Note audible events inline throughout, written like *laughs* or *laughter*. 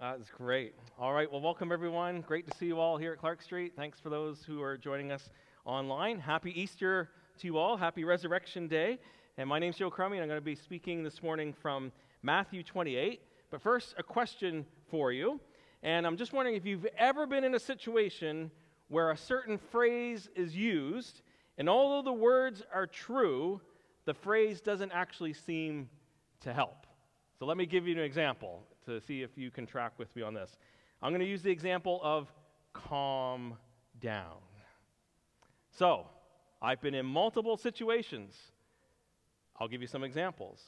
That's great. All right, well, welcome everyone. Great to see you all here at Clark Street. Thanks for those who are joining us online. Happy Easter to you all. Happy Resurrection Day. And my name's Joe Crummey, and I'm going to be speaking this morning from Matthew 28. But first, a question for you. And I'm just wondering if you've ever been in a situation where a certain phrase is used, and although the words are true, the phrase doesn't actually seem to help. So let me give you an example to see if you can track with me on this. I'm going to use the example of calm down. So, I've been in multiple situations. I'll give you some examples.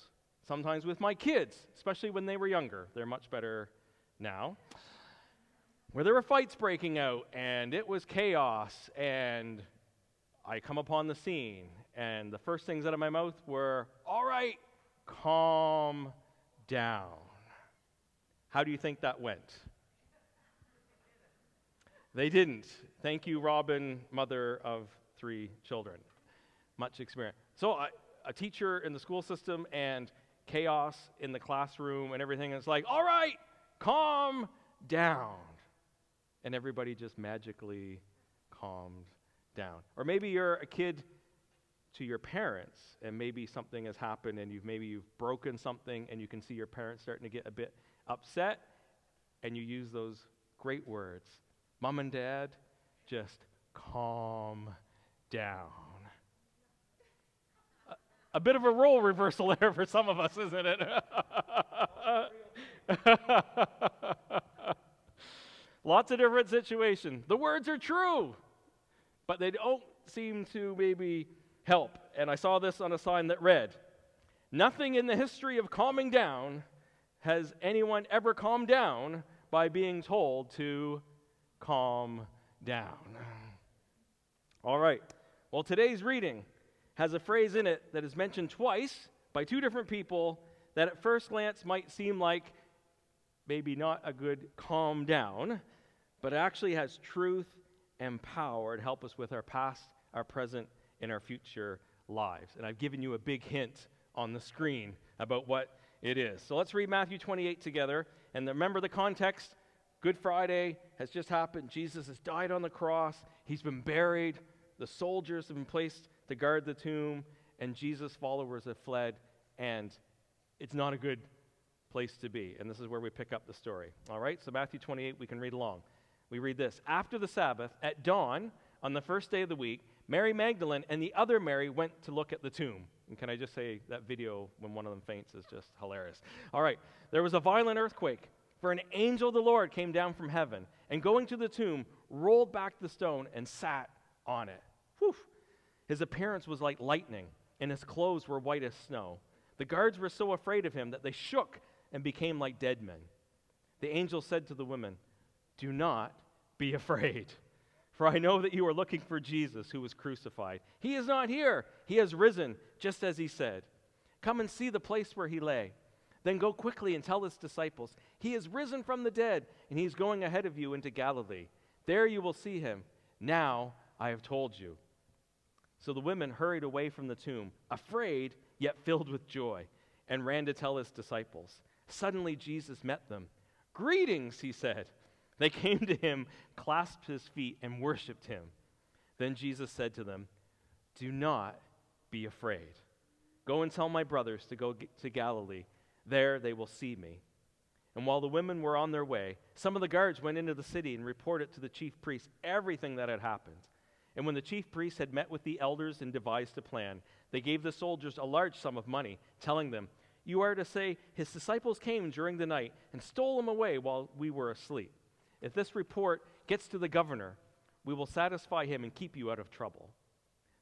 Sometimes with my kids, especially when they were younger. They're much better now. Where there were fights breaking out and it was chaos, and I come upon the scene, and the first things out of my mouth were, All right, calm down. How do you think that went? They didn't. Thank you, Robin, mother of three children. Much experience. So, I, a teacher in the school system and chaos in the classroom and everything. It's like, all right, calm down. And everybody just magically calmed down. Or maybe you're a kid to your parents and maybe something has happened and you've maybe you've broken something and you can see your parents starting to get a bit upset and you use those great words. Mom and dad, just calm down. A, a bit of a role reversal *laughs* there for some of us, isn't it? *laughs* Lots of different situations. The words are true, but they don't seem to maybe help. And I saw this on a sign that read Nothing in the history of calming down has anyone ever calmed down by being told to calm down. All right. Well, today's reading has a phrase in it that is mentioned twice by two different people that at first glance might seem like maybe not a good calm down, but actually has truth and power to help us with our past, our present, and our future lives. And I've given you a big hint on the screen about what it is. So let's read Matthew 28 together. And remember the context Good Friday has just happened. Jesus has died on the cross, he's been buried. The soldiers have been placed to guard the tomb, and Jesus' followers have fled, and it's not a good place to be. And this is where we pick up the story. All right, so Matthew 28, we can read along. We read this After the Sabbath, at dawn, on the first day of the week, Mary Magdalene and the other Mary went to look at the tomb. And can I just say that video when one of them faints is just hilarious. All right, there was a violent earthquake, for an angel of the Lord came down from heaven and going to the tomb, rolled back the stone and sat on it. Whew. His appearance was like lightning, and his clothes were white as snow. The guards were so afraid of him that they shook and became like dead men. The angel said to the women, Do not be afraid. For I know that you are looking for Jesus who was crucified. He is not here. He has risen, just as he said. Come and see the place where he lay. Then go quickly and tell his disciples, He is risen from the dead, and he is going ahead of you into Galilee. There you will see him. Now I have told you. So the women hurried away from the tomb, afraid, yet filled with joy, and ran to tell his disciples. Suddenly Jesus met them. Greetings, he said. They came to him, clasped his feet, and worshiped him. Then Jesus said to them, Do not be afraid. Go and tell my brothers to go to Galilee. There they will see me. And while the women were on their way, some of the guards went into the city and reported to the chief priests everything that had happened. And when the chief priests had met with the elders and devised a plan, they gave the soldiers a large sum of money, telling them, You are to say, His disciples came during the night and stole him away while we were asleep. If this report gets to the governor, we will satisfy him and keep you out of trouble.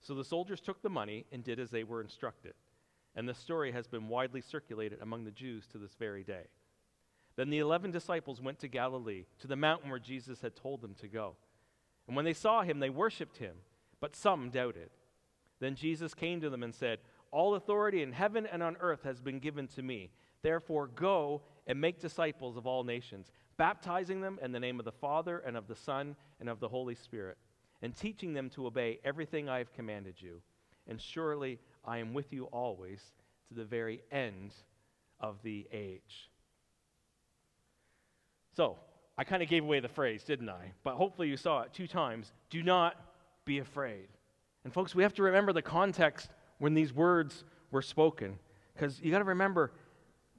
So the soldiers took the money and did as they were instructed. And the story has been widely circulated among the Jews to this very day. Then the eleven disciples went to Galilee, to the mountain where Jesus had told them to go. And when they saw him, they worshipped him, but some doubted. Then Jesus came to them and said, All authority in heaven and on earth has been given to me. Therefore, go and make disciples of all nations baptizing them in the name of the Father and of the Son and of the Holy Spirit, and teaching them to obey everything I have commanded you. And surely I am with you always to the very end of the age. So, I kind of gave away the phrase, didn't I? But hopefully you saw it two times. Do not be afraid. And, folks, we have to remember the context when these words were spoken. Because you got to remember,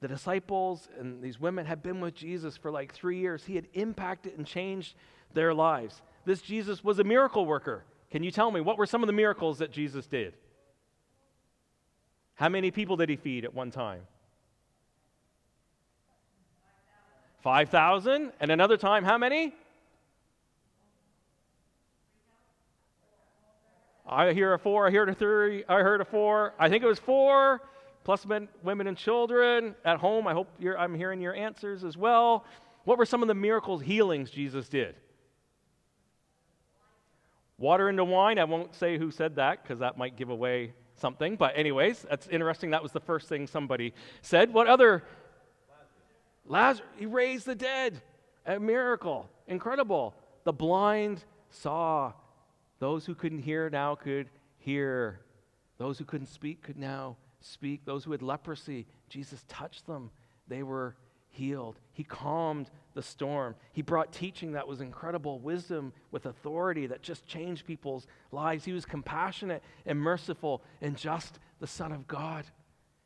the disciples and these women had been with Jesus for like three years. He had impacted and changed their lives. This Jesus was a miracle worker. Can you tell me what were some of the miracles that Jesus did? How many people did he feed at one time? 5,000. And another time, how many? I hear a four, I hear a three, I heard a four. I think it was four, plus men, women and children at home. I hope I'm hearing your answers as well. What were some of the miracles, healings Jesus did? Water into wine. I won't say who said that because that might give away something. But, anyways, that's interesting. That was the first thing somebody said. What other? Lazarus. He raised the dead. A miracle. Incredible. The blind saw. Those who couldn't hear now could hear. Those who couldn't speak could now speak. Those who had leprosy, Jesus touched them. They were healed. He calmed the storm. He brought teaching that was incredible, wisdom with authority that just changed people's lives. He was compassionate and merciful and just the Son of God.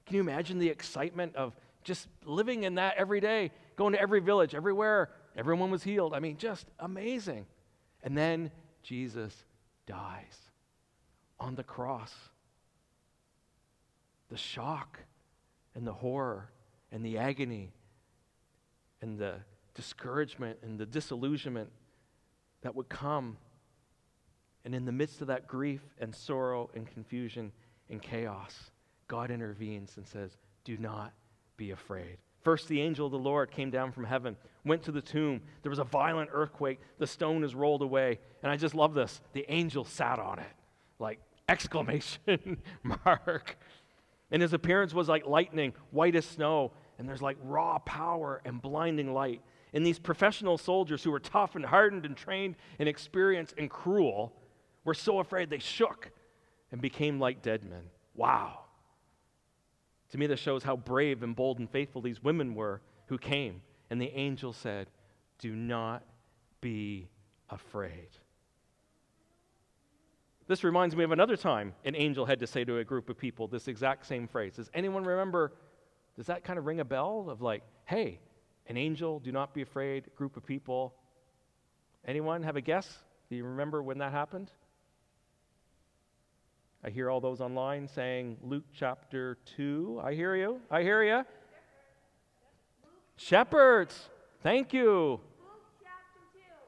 Can you imagine the excitement of just living in that every day, going to every village, everywhere? Everyone was healed. I mean, just amazing. And then Jesus dies on the cross. The shock and the horror and the agony and the discouragement and the disillusionment that would come. And in the midst of that grief and sorrow and confusion and chaos, God intervenes and says, Do not be afraid. First, the angel of the Lord came down from heaven, went to the tomb. There was a violent earthquake. The stone is rolled away. And I just love this. The angel sat on it, like exclamation *laughs* mark. And his appearance was like lightning, white as snow. And there's like raw power and blinding light. And these professional soldiers who were tough and hardened and trained and experienced and cruel were so afraid they shook and became like dead men. Wow. To me, this shows how brave and bold and faithful these women were who came. And the angel said, Do not be afraid. This reminds me of another time an angel had to say to a group of people this exact same phrase. Does anyone remember? Does that kind of ring a bell of like, hey, an angel, do not be afraid, group of people. Anyone have a guess? Do you remember when that happened? I hear all those online saying Luke chapter 2. I hear you. I hear you. Shepherds. Thank you.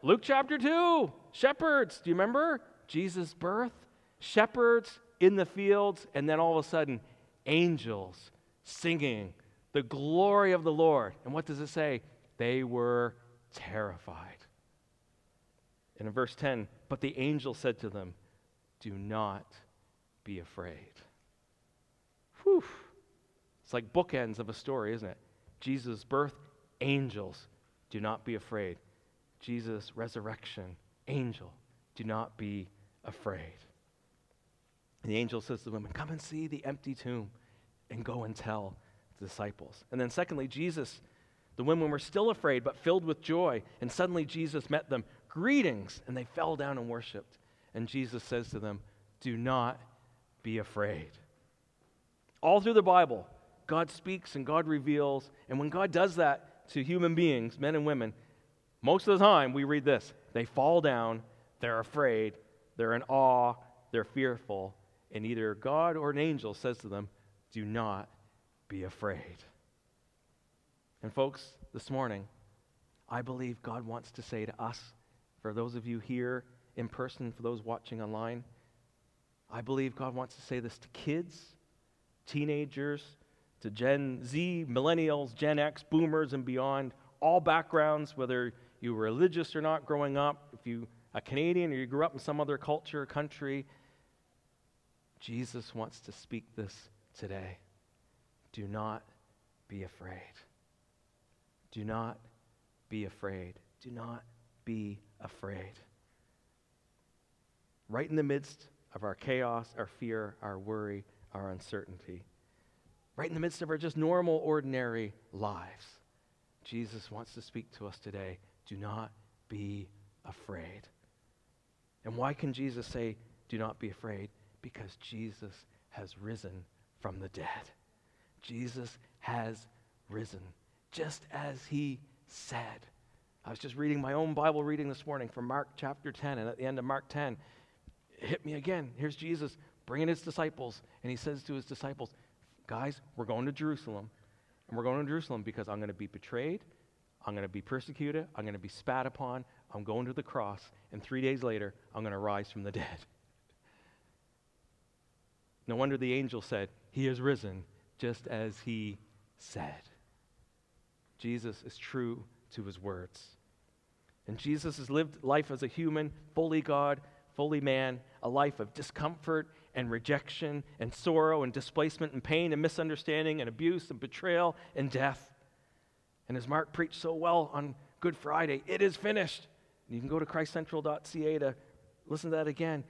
Luke chapter 2. Shepherds. Do you remember? Jesus' birth. Shepherds in the fields, and then all of a sudden, angels singing the glory of the Lord. And what does it say? They were terrified. And in verse 10, but the angel said to them, Do not be afraid. Whew. It's like bookends of a story, isn't it? Jesus' birth, angels, do not be afraid. Jesus' resurrection, angel, do not be afraid. And the angel says to the women, Come and see the empty tomb and go and tell the disciples. And then, secondly, Jesus, the women were still afraid, but filled with joy. And suddenly Jesus met them. Greetings. And they fell down and worshiped. And Jesus says to them, Do not be afraid. All through the Bible, God speaks and God reveals. And when God does that to human beings, men and women, most of the time we read this they fall down, they're afraid, they're in awe, they're fearful. And either God or an angel says to them, Do not be afraid. And, folks, this morning, I believe God wants to say to us, for those of you here in person, for those watching online, I believe God wants to say this to kids, teenagers, to Gen Z, millennials, Gen X, boomers, and beyond, all backgrounds, whether you were religious or not growing up, if you a Canadian or you grew up in some other culture or country, Jesus wants to speak this today. Do not be afraid. Do not be afraid. Do not be afraid. Right in the midst of our chaos, our fear, our worry, our uncertainty, right in the midst of our just normal, ordinary lives, Jesus wants to speak to us today. Do not be afraid. And why can Jesus say, Do not be afraid? Because Jesus has risen from the dead. Jesus has risen, just as he said. I was just reading my own Bible reading this morning from Mark chapter 10, and at the end of Mark 10, it hit me again. Here's Jesus bringing his disciples, and he says to his disciples, Guys, we're going to Jerusalem. And we're going to Jerusalem because I'm going to be betrayed, I'm going to be persecuted, I'm going to be spat upon, I'm going to the cross, and three days later, I'm going to rise from the dead. No wonder the angel said, He is risen, just as he said. Jesus is true to his words. And Jesus has lived life as a human, fully God, fully man, a life of discomfort and rejection and sorrow and displacement and pain and misunderstanding and abuse and betrayal and death. And as Mark preached so well on Good Friday, it is finished. You can go to christcentral.ca to listen to that again.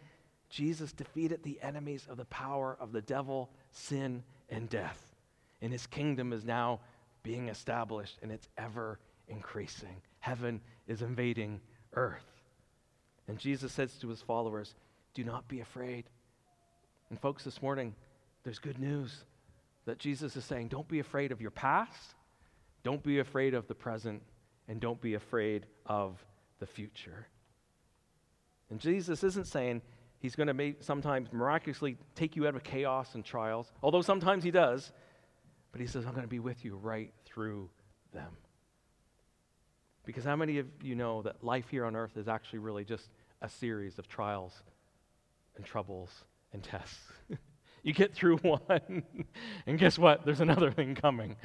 Jesus defeated the enemies of the power of the devil, sin, and death. And his kingdom is now being established and it's ever increasing. Heaven is invading earth. And Jesus says to his followers, Do not be afraid. And, folks, this morning, there's good news that Jesus is saying, Don't be afraid of your past, don't be afraid of the present, and don't be afraid of the future. And Jesus isn't saying he's going to sometimes miraculously take you out of chaos and trials, although sometimes he does, but he says, I'm going to be with you right through them. Because how many of you know that life here on earth is actually really just a series of trials and troubles and tests? *laughs* you get through *laughs* one, and guess what? There's another thing coming.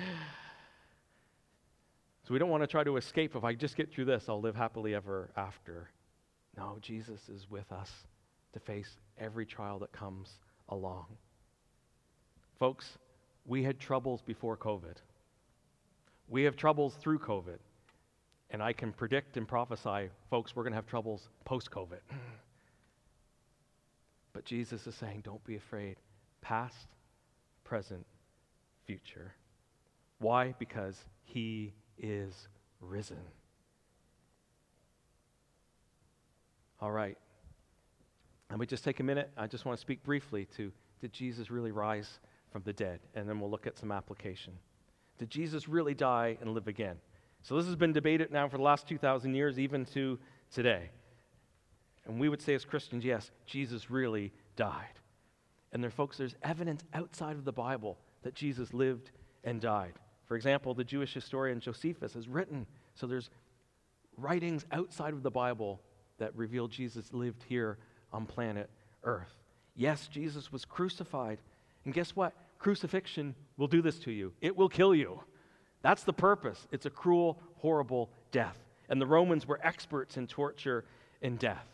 We don't want to try to escape. If I just get through this, I'll live happily ever after. No, Jesus is with us to face every trial that comes along. Folks, we had troubles before COVID. We have troubles through COVID. And I can predict and prophesy, folks, we're going to have troubles post COVID. *clears throat* but Jesus is saying, don't be afraid. Past, present, future. Why? Because he is risen. All right. And we just take a minute. I just want to speak briefly to did Jesus really rise from the dead? And then we'll look at some application. Did Jesus really die and live again? So this has been debated now for the last 2,000 years, even to today. And we would say as Christians, yes, Jesus really died. And there, folks, there's evidence outside of the Bible that Jesus lived and died. For example, the Jewish historian Josephus has written, so there's writings outside of the Bible that reveal Jesus lived here on planet Earth. Yes, Jesus was crucified. And guess what? Crucifixion will do this to you, it will kill you. That's the purpose. It's a cruel, horrible death. And the Romans were experts in torture and death.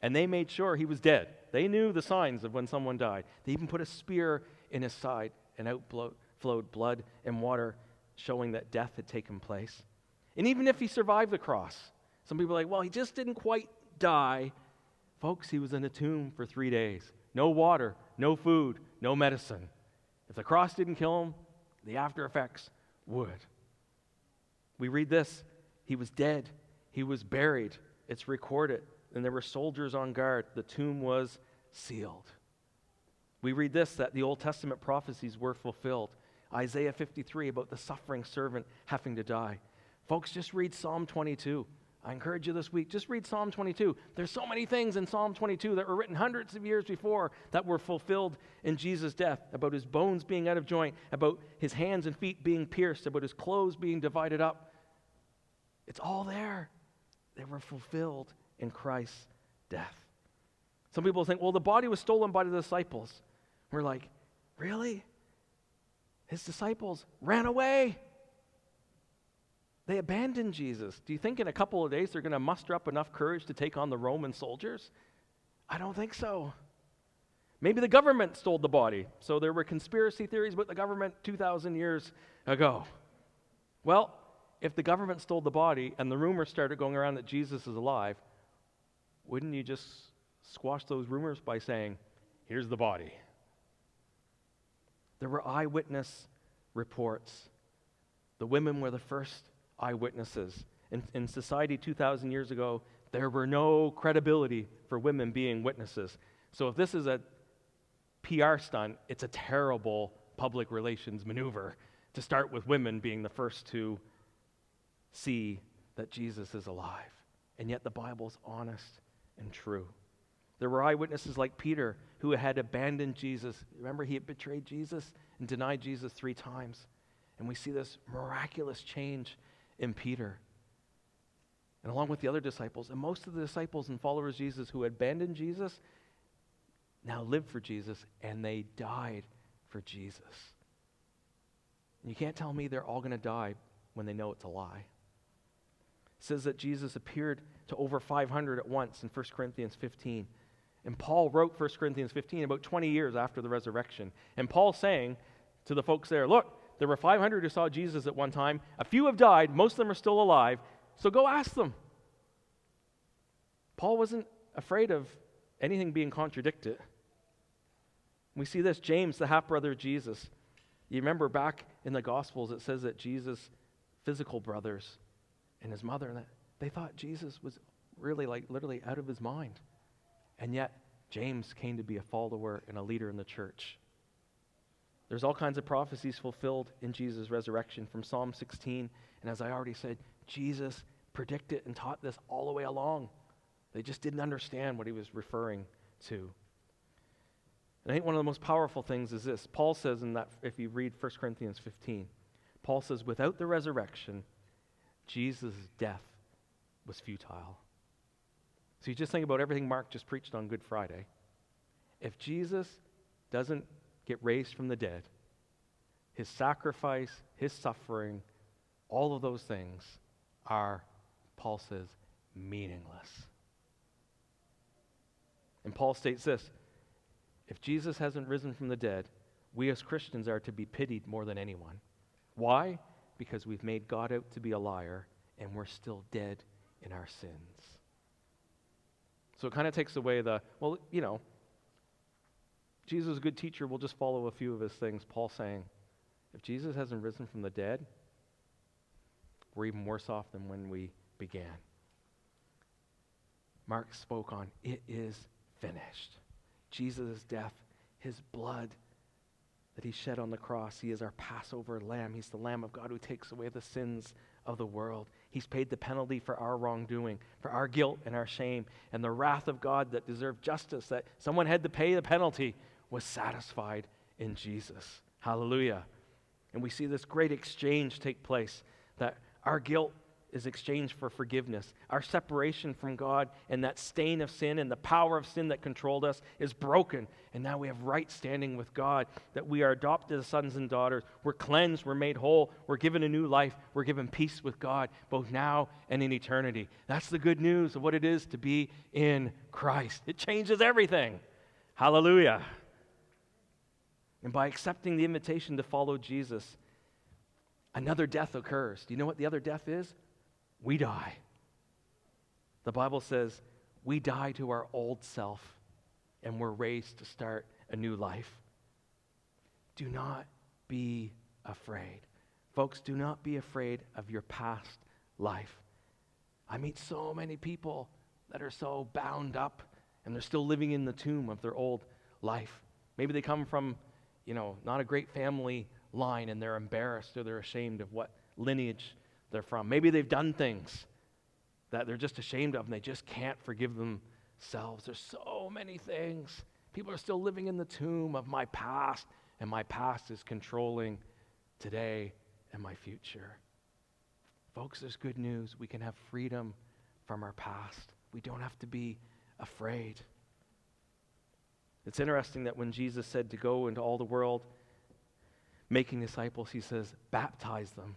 And they made sure he was dead. They knew the signs of when someone died. They even put a spear in his side, and out flowed blood and water, showing that death had taken place. And even if he survived the cross, some people are like, well, he just didn't quite die. Folks, he was in a tomb for three days. No water, no food, no medicine. If the cross didn't kill him, the after effects would. We read this He was dead, he was buried. It's recorded. And there were soldiers on guard. The tomb was sealed. We read this that the Old Testament prophecies were fulfilled. Isaiah 53 about the suffering servant having to die. Folks, just read Psalm 22. I encourage you this week, just read Psalm 22. There's so many things in Psalm 22 that were written hundreds of years before that were fulfilled in Jesus' death about his bones being out of joint, about his hands and feet being pierced, about his clothes being divided up. It's all there. They were fulfilled in Christ's death. Some people think, well, the body was stolen by the disciples. We're like, really? His disciples ran away. They abandoned Jesus. Do you think in a couple of days they're going to muster up enough courage to take on the Roman soldiers? I don't think so. Maybe the government stole the body. So there were conspiracy theories about the government 2,000 years ago. Well, if the government stole the body and the rumors started going around that Jesus is alive, wouldn't you just squash those rumors by saying, here's the body? There were eyewitness reports. The women were the first eyewitnesses. In, in society 2,000 years ago, there were no credibility for women being witnesses. So if this is a PR stunt, it's a terrible public relations maneuver to start with women being the first to see that Jesus is alive. And yet the Bible's honest and true. There were eyewitnesses like Peter who had abandoned Jesus. Remember, he had betrayed Jesus and denied Jesus three times. And we see this miraculous change in Peter. And along with the other disciples, and most of the disciples and followers of Jesus who had abandoned Jesus now lived for Jesus and they died for Jesus. And you can't tell me they're all going to die when they know it's a lie. It says that Jesus appeared to over 500 at once in 1 Corinthians 15. And Paul wrote 1 Corinthians 15 about 20 years after the resurrection. And Paul's saying to the folks there, look, there were 500 who saw Jesus at one time. A few have died. Most of them are still alive. So go ask them. Paul wasn't afraid of anything being contradicted. We see this James, the half brother of Jesus. You remember back in the Gospels, it says that Jesus' physical brothers and his mother, and that they thought Jesus was really, like, literally out of his mind. And yet, James came to be a follower and a leader in the church. There's all kinds of prophecies fulfilled in Jesus' resurrection from Psalm 16. And as I already said, Jesus predicted and taught this all the way along. They just didn't understand what he was referring to. And I think one of the most powerful things is this. Paul says in that, if you read 1 Corinthians 15, Paul says, without the resurrection, Jesus' death was futile. So you just think about everything Mark just preached on Good Friday. If Jesus doesn't get raised from the dead, his sacrifice, his suffering, all of those things are, Paul says, meaningless. And Paul states this if Jesus hasn't risen from the dead, we as Christians are to be pitied more than anyone. Why? Because we've made God out to be a liar and we're still dead in our sins. So it kind of takes away the, well, you know, Jesus is a good teacher. We'll just follow a few of his things. Paul saying, if Jesus hasn't risen from the dead, we're even worse off than when we began. Mark spoke on, it is finished. Jesus' death, his blood that he shed on the cross, he is our Passover lamb. He's the Lamb of God who takes away the sins of the world. He's paid the penalty for our wrongdoing, for our guilt and our shame. And the wrath of God that deserved justice, that someone had to pay the penalty, was satisfied in Jesus. Hallelujah. And we see this great exchange take place that our guilt is exchanged for forgiveness. Our separation from God and that stain of sin and the power of sin that controlled us is broken. And now we have right standing with God, that we are adopted as sons and daughters. We're cleansed, we're made whole, we're given a new life, we're given peace with God, both now and in eternity. That's the good news of what it is to be in Christ. It changes everything. Hallelujah. And by accepting the invitation to follow Jesus, another death occurs. Do you know what the other death is? We die. The Bible says we die to our old self and we're raised to start a new life. Do not be afraid. Folks, do not be afraid of your past life. I meet so many people that are so bound up and they're still living in the tomb of their old life. Maybe they come from, you know, not a great family line and they're embarrassed or they're ashamed of what lineage they're from. Maybe they've done things that they're just ashamed of and they just can't forgive themselves. There's so many things. People are still living in the tomb of my past, and my past is controlling today and my future. Folks, there's good news. We can have freedom from our past. We don't have to be afraid. It's interesting that when Jesus said to go into all the world, making disciples, he says, baptize them.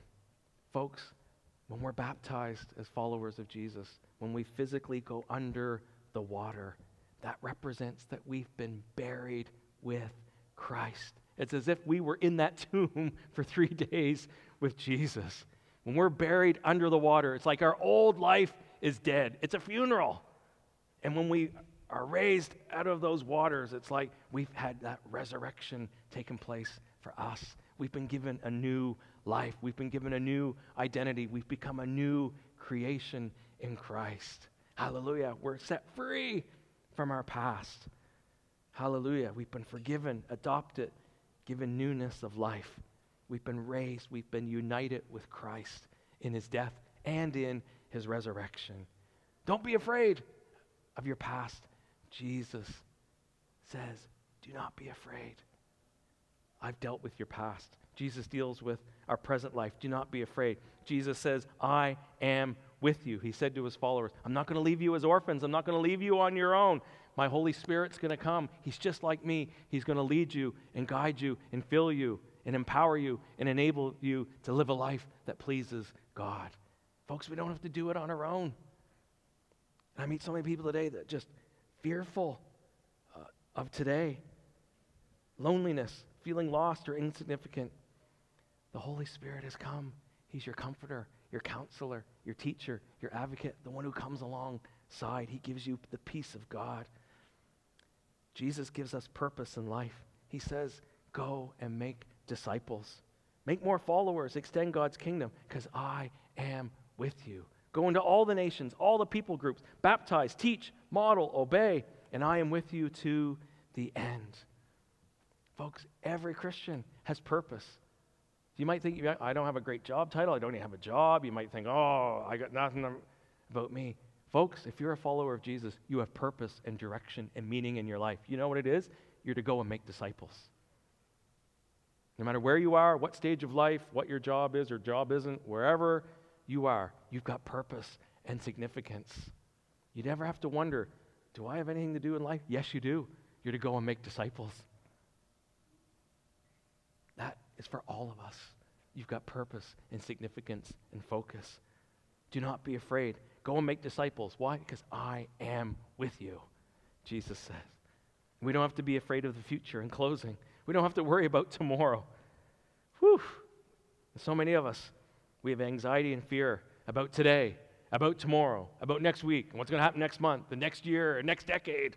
Folks, when we're baptized as followers of Jesus, when we physically go under the water, that represents that we've been buried with Christ. It's as if we were in that tomb *laughs* for three days with Jesus. When we're buried under the water, it's like our old life is dead. It's a funeral. And when we are raised out of those waters, it's like we've had that resurrection taken place for us. We've been given a new life. We've been given a new identity. We've become a new creation in Christ. Hallelujah. We're set free from our past. Hallelujah. We've been forgiven, adopted, given newness of life. We've been raised. We've been united with Christ in his death and in his resurrection. Don't be afraid of your past. Jesus says, Do not be afraid. I've dealt with your past. Jesus deals with our present life. Do not be afraid. Jesus says, I am with you. He said to his followers, I'm not going to leave you as orphans. I'm not going to leave you on your own. My Holy Spirit's going to come. He's just like me. He's going to lead you and guide you and fill you and empower you and enable you to live a life that pleases God. Folks, we don't have to do it on our own. And I meet so many people today that just fearful uh, of today, loneliness, feeling lost or insignificant. The Holy Spirit has come. He's your comforter, your counselor, your teacher, your advocate, the one who comes alongside. He gives you the peace of God. Jesus gives us purpose in life. He says, Go and make disciples. Make more followers. Extend God's kingdom because I am with you. Go into all the nations, all the people groups, baptize, teach, model, obey, and I am with you to the end. Folks, every Christian has purpose. You might think, I don't have a great job title. I don't even have a job. You might think, oh, I got nothing about me. Folks, if you're a follower of Jesus, you have purpose and direction and meaning in your life. You know what it is? You're to go and make disciples. No matter where you are, what stage of life, what your job is or job isn't, wherever you are, you've got purpose and significance. You never have to wonder, do I have anything to do in life? Yes, you do. You're to go and make disciples. Is for all of us. You've got purpose and significance and focus. Do not be afraid. Go and make disciples. Why? Because I am with you, Jesus says. We don't have to be afraid of the future. In closing, we don't have to worry about tomorrow. Whew. So many of us, we have anxiety and fear about today, about tomorrow, about next week, and what's going to happen next month, the next year, next decade.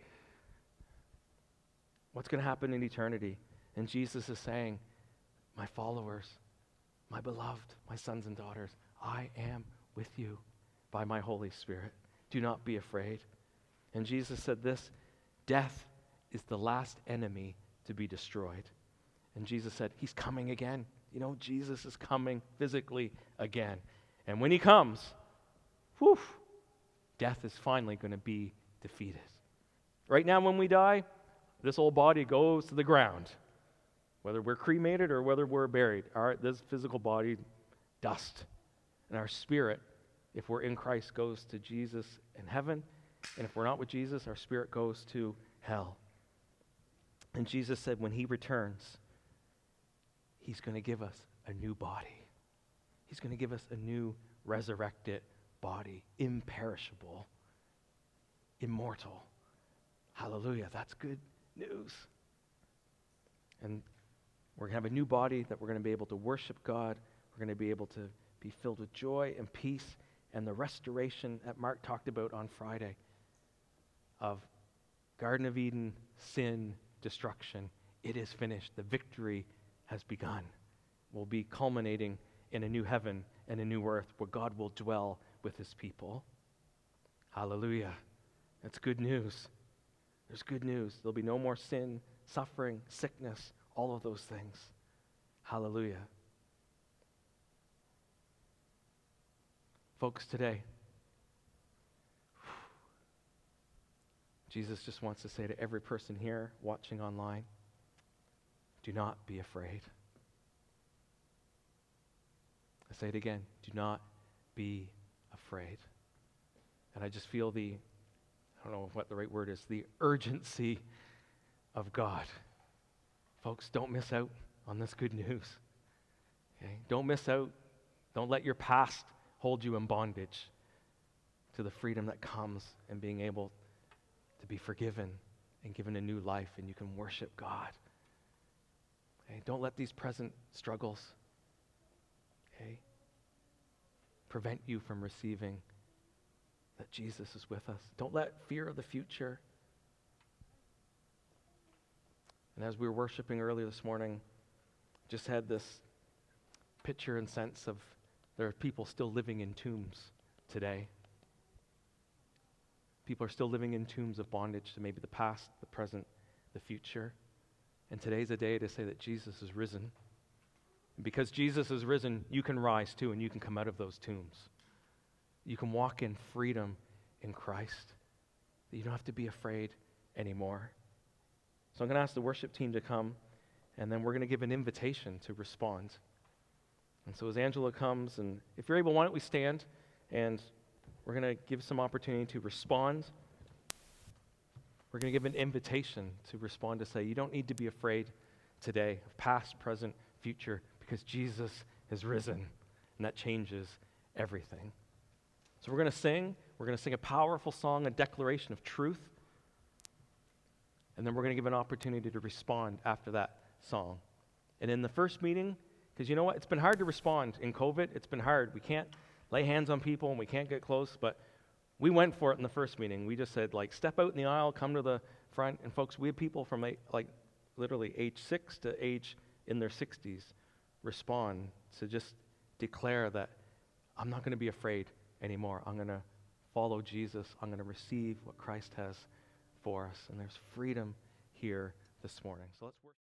What's going to happen in eternity? And Jesus is saying, my followers, my beloved, my sons and daughters, I am with you by my Holy Spirit. Do not be afraid. And Jesus said this death is the last enemy to be destroyed. And Jesus said, He's coming again. You know, Jesus is coming physically again. And when He comes, whew, death is finally going to be defeated. Right now, when we die, this old body goes to the ground whether we're cremated or whether we're buried. Our, this physical body, dust. And our spirit, if we're in Christ, goes to Jesus in heaven. And if we're not with Jesus, our spirit goes to hell. And Jesus said, when he returns, he's going to give us a new body. He's going to give us a new resurrected body, imperishable, immortal. Hallelujah. That's good news. And we're going to have a new body that we're going to be able to worship God. We're going to be able to be filled with joy and peace and the restoration that Mark talked about on Friday of Garden of Eden, sin, destruction. It is finished. The victory has begun. We'll be culminating in a new heaven and a new earth where God will dwell with his people. Hallelujah. That's good news. There's good news. There'll be no more sin, suffering, sickness, all of those things. Hallelujah. Folks, today, Jesus just wants to say to every person here watching online do not be afraid. I say it again do not be afraid. And I just feel the, I don't know what the right word is, the urgency of God Folks, don't miss out on this good news. Okay? Don't miss out. Don't let your past hold you in bondage to the freedom that comes in being able to be forgiven and given a new life and you can worship God. Okay? Don't let these present struggles okay, prevent you from receiving that Jesus is with us. Don't let fear of the future And as we were worshiping earlier this morning, just had this picture and sense of there are people still living in tombs today. People are still living in tombs of bondage to maybe the past, the present, the future. And today's a day to say that Jesus is risen. And because Jesus is risen, you can rise too, and you can come out of those tombs. You can walk in freedom in Christ. You don't have to be afraid anymore. So I'm going to ask the worship team to come, and then we're going to give an invitation to respond. And so as Angela comes, and if you're able, why don't we stand and we're going to give some opportunity to respond. We're going to give an invitation to respond to say, you don't need to be afraid today of past, present, future, because Jesus has risen, and that changes everything. So we're going to sing. We're going to sing a powerful song, a declaration of truth. And then we're going to give an opportunity to respond after that song. And in the first meeting, because you know what? It's been hard to respond in COVID. It's been hard. We can't lay hands on people and we can't get close, but we went for it in the first meeting. We just said, like, step out in the aisle, come to the front. And folks, we had people from like literally age six to age in their 60s respond to just declare that I'm not going to be afraid anymore. I'm going to follow Jesus. I'm going to receive what Christ has for us. And there's freedom here this morning. So let's work.